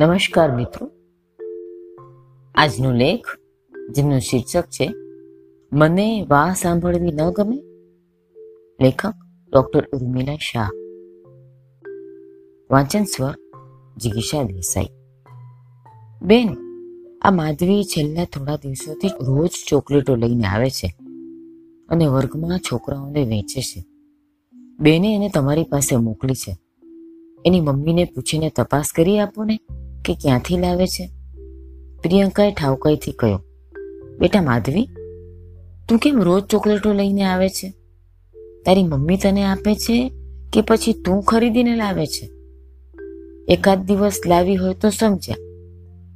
નમસ્કાર મિત્રો. આજનો લેખ જેમનું શીર્ષક છે, મને વાહ સાંભળવી ન ગમે? લેખક ડોક્ટર ઉર્મિલા શાહ. વાંચન સ્વર જિગીશા દેસાઈ. બેન, આ માધવી છેલ્લા થોડા દિવસોથી રોજ ચોકલેટો લઈને આવે છે અને વર્ગમાં છોકરાઓને વેચે છે. બેને એને તમારી પાસે મોકલી છે. એની મમ્મીને પૂછીને તપાસ કરી આપો ને. કે ક્યાંથી લાવે છે? પ્રિયંકાએ ઠાવકાઈથી કહ્યું, બેટા માધવી, તું કેમ રોજ ચોકલેટો લઈને આવે છે? તારી મમ્મી તને આપે છે કે પછી તું ખરીદીને લાવે છે? એકાદ દિવસ લાવી હોય તો સમજ્યા,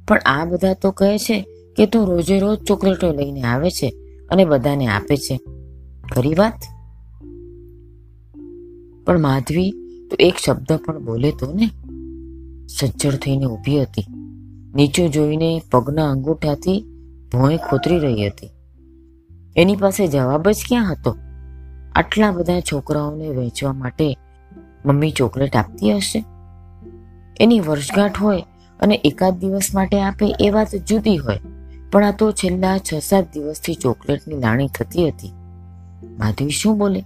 પણ આ બધા તો કહે છે કે તું રોજે રોજ ચોકલેટો લઈને આવે છે અને બધાને આપે છે. ખરી વાત? પણ માધવી તો એક શબ્દ પણ બોલે તો ને સજ્જડ થઈને ઊભી હતી. નીચું જોઈને પગના અંગૂઠાથી ભોંય ખોતરી રહી હતી. એની પાસે જવાબ જ ક્યાં હતો? આટલા બધા છોકરાઓને વેચવા માટે મમ્મી ચોકલેટ આપતી હશે? એની વર્ષગાંઠ હોય અને એકાદ દિવસ માટે આપે એ વાત જુદી હોય, પણ આ તો છેલ્લા છ સાત દિવસથી ચોકલેટની લાણી થતી હતી. માધવી શું બોલે?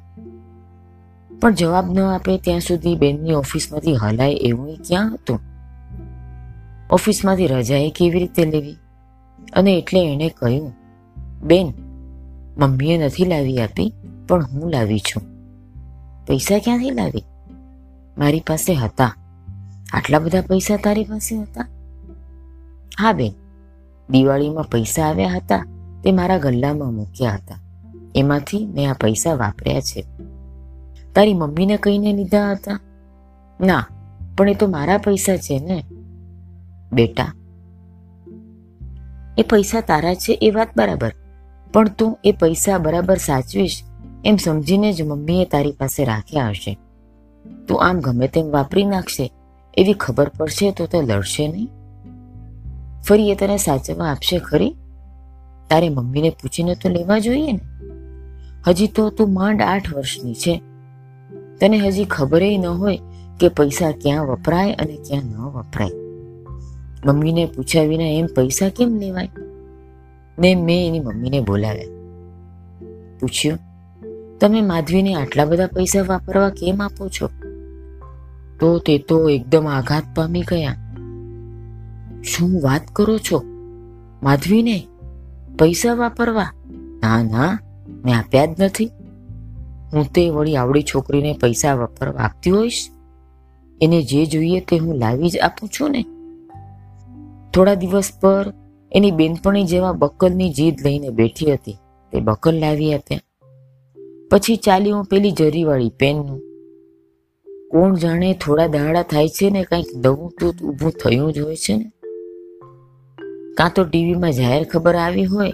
પણ જવાબ ન આપે ત્યાં સુધી બેનની ઓફિસમાંથી હલાય એવું ક્યાં હતું? ઓફિસમાંથી રજાએ કેવી રીતે લેવી? અને એટલે એણે કહ્યું, બેન, મમ્મીએ નથી લાવી આપી, પણ હું લાવી છું. પૈસા ક્યાંથી લાવી? મારી પાસે હતા. આટલા બધા પૈસા તારી પાસે હતા? હા, બેન, દિવાળીમાં પૈસા આવ્યા હતા, તે મારા ગલ્લામાં મૂક્યા હતા. એમાંથી મેં આ પૈસા વાપર્યા છે. તારી મમ્મીને કહીને લીધા હતા? ના, પણ એ તો મારા પૈસા છે ને. બેટા. એ પૈસા તારા છે એ વાત બરાબર. પણ તું એ પૈસા બરાબર સાચવીશ એમ સમજીને જ મમ્મીએ તારી પાસે રાખ્યા હશે. તું આમ ગમે તેમ વાપરી નાખશે, એવી ખબર પડશે તો તે લડશે નહીં. ફરી એ તને સાચવવા આપશે ખરી? તારે મમ્મીને પૂછીને તો લેવા જોઈએ ને. હજી તો તું માંડ આઠ વર્ષની છે. તને હજી ખબર ન હોય કે પૈસા ક્યાં વપરાય અને ક્યાં ન વપરાય. મમ્મીને પૂછ્યા વિના એમ પૈસા કેમ લેવાય? ને મેં એની મમ્મીને બોલાવ્યા. પૂછ્યું, તમે માધવીને આટલા બધા પૈસા વાપરવા કેમ આપો છો? તો તે તો એકદમ આઘાત પામી ગયા. શું વાત કરો છો? માધવીને પૈસા વાપરવા? ના ના, મેં આપ્યા જ નથી. હું તે વળી આવડી છોકરીને પૈસા વાપરવા આપતી હોઈશ? એને જે જોઈએ તે હું લાવી જ આપું છું ને. થોડા દિવસ પર એની બેનપણી જેવા બકલની જીદ લઈને બેઠી હતી. તે બકલ લાવી આપ્યા પછી ચાલી હું પેલી જરીવાળી પેનનું. કોણ જાણે થોડા દાડા થાય છે ને કંઈક નવું તો ઊભું થયું જ હોય છે ને? કાં તો ટીવીમાં જાહેર ખબર આવી હોય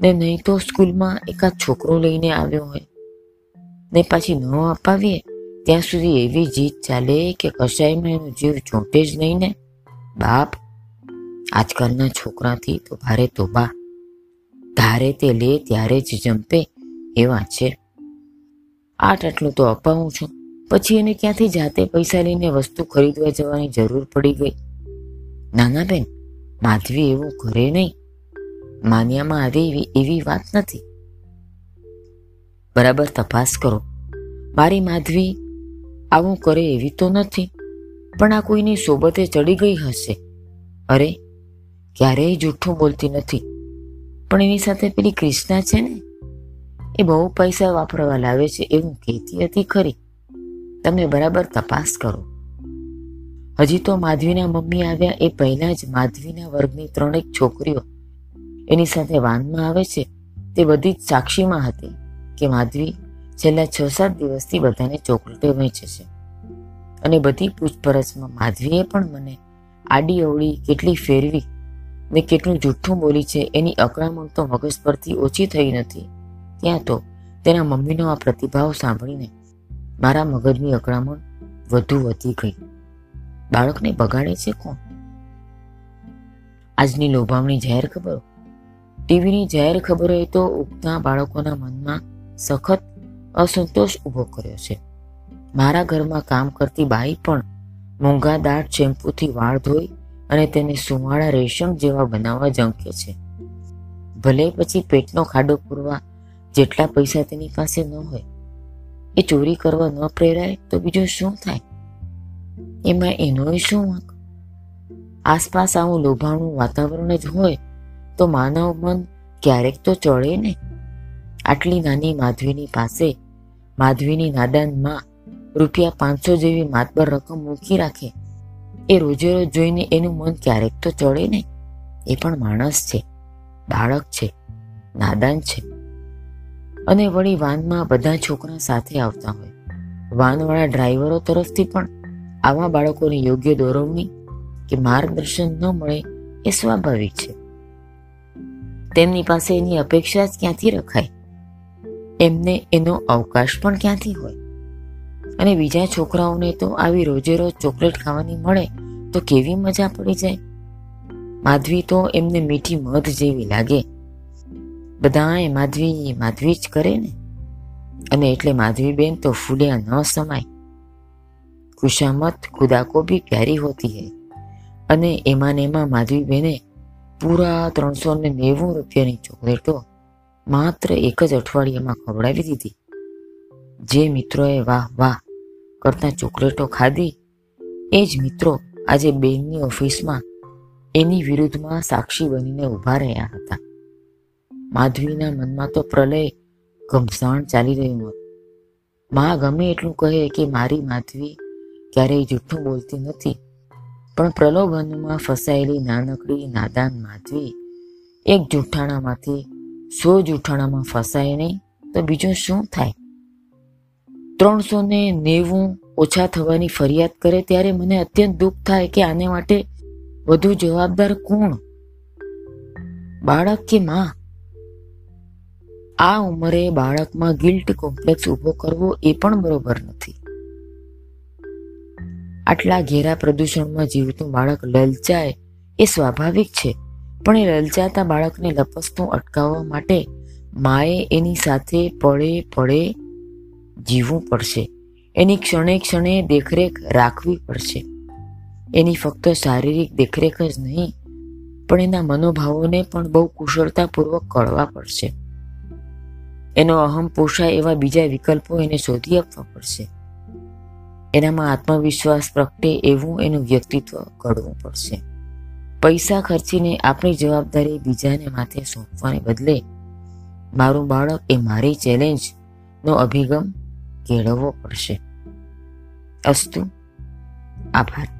ને નહીં તો સ્કૂલમાં એકાદ છોકરો લઈને આવ્યો હોય. ને પાછી ન અપાવીએ ત્યાં સુધી એવી જીત ચાલે કે કશાયમાં એનો જીવ ચોંટે જ નહીં ને? બાપ આજકાલના છોકરાથી તો ભારે તોબા. ધારે તે લે, ત્યારે જ જંપે એવા છે. આટ આટલું તો અપાવું છું. પછી એને ક્યાંથી જાતે પૈસા લઈને વસ્તુ ખરીદવા જવાની જરૂર પડી ગઈ? નાના બેન માધવી એવું કરે નહીં. માન્યામાં આવે એવી એવી વાત નથી. બરાબર તપાસ કરો. મારી માધવી આવું કરે એવી તો નથી. પણ આ કોઈની સોબતે ચડી ગઈ હશે. અરે ક્યારેય જૂઠું બોલતી નથી. પણ એની સાથે પેલી ક્રિષ્ના છે ને, એ બહુ પૈસા વાપરવા લાવે છે એવું કહેતી હતી ખરી. તમે બરાબર તપાસ કરો. હજી તો માધવીના મમ્મી આવ્યા એ પહેલા જ માધવીના વર્ગની ત્રણેક છોકરીઓ એની સાથે વાનમાં આવે છે. તે બધી જ સાક્ષીમાં હતી કે માધવી છેલ્લા છ સાત દિવસથી બધાને ચોકલેટો વેચે છે. અને બધી પૂછપરછમાં માધવીએ પણ મને આડી અવળી કેટલી ફેરવી ને કેટલું જૂઠું બોલી છે, એની અકળામણ તો મગજ પરથી ઓછી થઈ નથી. ત્યાં તો તેના મમ્મીનો આ પ્રતિભાવ સાંભળીને મારા મગજની અકળામણ વધુ વધી ગઈ. બાળકને બગાડે છે કોણ? આજની લોભામણી જાહેર ખબરો? ટીવીની જાહેર ખબરોએ તો ઉગતા બાળકોના મનમાં સખત અસંતોષ ઊભો કર્યો છે. મારા ઘરમાં કામ કરતી બાઈ પણ મોંઘા દાટ શેમ્પૂથી વાળ ધોઈ અને તેને સુવાળા રેશમ જેવા બનાવવા ઝંખે છે. ભલે પછી પેટનો ખાડો પૂરવા જેટલા પૈસા તેની પાસે ન હોય, એ ચોરી કરવા ન પ્રેરાય તો બીજું શું થાય? એમાં એનો શું વાંક? આસપાસ આવું લોભાણું વાતાવરણ જ હોય તો માનવ મન ક્યારેક તો ચડે ને? આટલી નાની માધવીની પાસે માધવીની નાદાનમાં રૂપિયા પાંચસો જેવી માતબર રકમ મૂકી રાખે એ રોજે રોજ જોઈને એનું મન ક્યારેક તો ચડે ને એ પણ માણસ છે, બાળક છે, નાદાન છે. અને વળી વાનમાં બધા છોકરા સાથે આવતા હોય. વાનવાળા ડ્રાઈવરો તરફથી પણ આવા બાળકોની યોગ્ય દોરવણી કે માર્ગદર્શન ન મળે એ સ્વાભાવિક છે. તેમની પાસે એની અપેક્ષા જ ક્યાંથી રખાય? એમને એનો અવકાશ પણ ક્યાંથી હોય? અને બીજા છોકરાઓને તો આવી રોજે રોજ ચોકલેટ ખાવાની મળે તો કેવી મજા પડી જાય? માધવી તો એમને મીઠી મધ જેવી લાગે. બધાએ માધવી માધવી જ કરે ને. અને એટલે માધવી બેન તો ફૂલ્યા ન સમાય. ખુશામત ખુદાકો બી પ્યારી હોતી હૈ. અને એમાં ને એમાં માધવી બેને પૂરા ત્રણસો ને નેવું રૂપિયાની ચોકલેટો માત્ર એક જ અઠવાડિયામાં ખવડાવી દીધી. જે મિત્રોએ વાહ વાહ કરતા ચોકલેટો ખાધી? એ જ મિત્રો આજે બેનની ઓફિસમાં એની વિરુદ્ધમાં સાક્ષી બનીને ઊભા રહ્યા હતા. માધવીના મનમાં તો પ્રલય ઘમસાણ ચાલી રહ્યું હતું. મા ગમે એટલું કહે કે મારી માધવી ક્યારેય જૂઠું બોલતી નથી, પણ પ્રલોભનમાં ફસાયેલી નાનકડી નાદાન માધવી એક જૂઠાણામાંથી સો જૂઠાણામાં ફસાય નહીં તો બીજું શું થાય? ત્રણસો ને નેવું ઓછા થવાની ફરિયાદ કરે ત્યારે મને અત્યંત દુઃખ થાય કે આને માટે વધુ જવાબદાર કોણ? બાળક કે માં? આ ઉંમરે બાળકમાં ગિલ્ટ કોમ્પ્લેક્સ ઊભો કરવો એ પણ બરોબર નથી. આટલા ઘેરા પ્રદૂષણમાં જીવતું બાળક લલચાય એ સ્વાભાવિક છે, પણ એ લલચાતા બાળકને લપસતું અટકાવવા માટે માએ એની સાથે પડે પડે જીવવું પડશે. એની ક્ષણે ક્ષણે દેખરેખ રાખવી પડશે. એની ફક્ત શારીરિક દેખરેખ જ નહીં, પણ એના મનોભાવોને પણ બહુ કુશળતાપૂર્વક કળવા પડશે. એનો અહમ પોષાય એવા બીજા વિકલ્પો એને શોધી આપવા પડશે. એનામાં આત્મવિશ્વાસ પ્રગટે એવું એનું વ્યક્તિત્વ ઘડવું પડશે. પૈસા ખર્ચીને આપણી જવાબદારી બીજાને માથે સોંપવાને બદલે, મારું બાળક એ મારી ચેલેન્જનો અભિગમ કેળવવો પડશે. અસ્તુ. આભાર.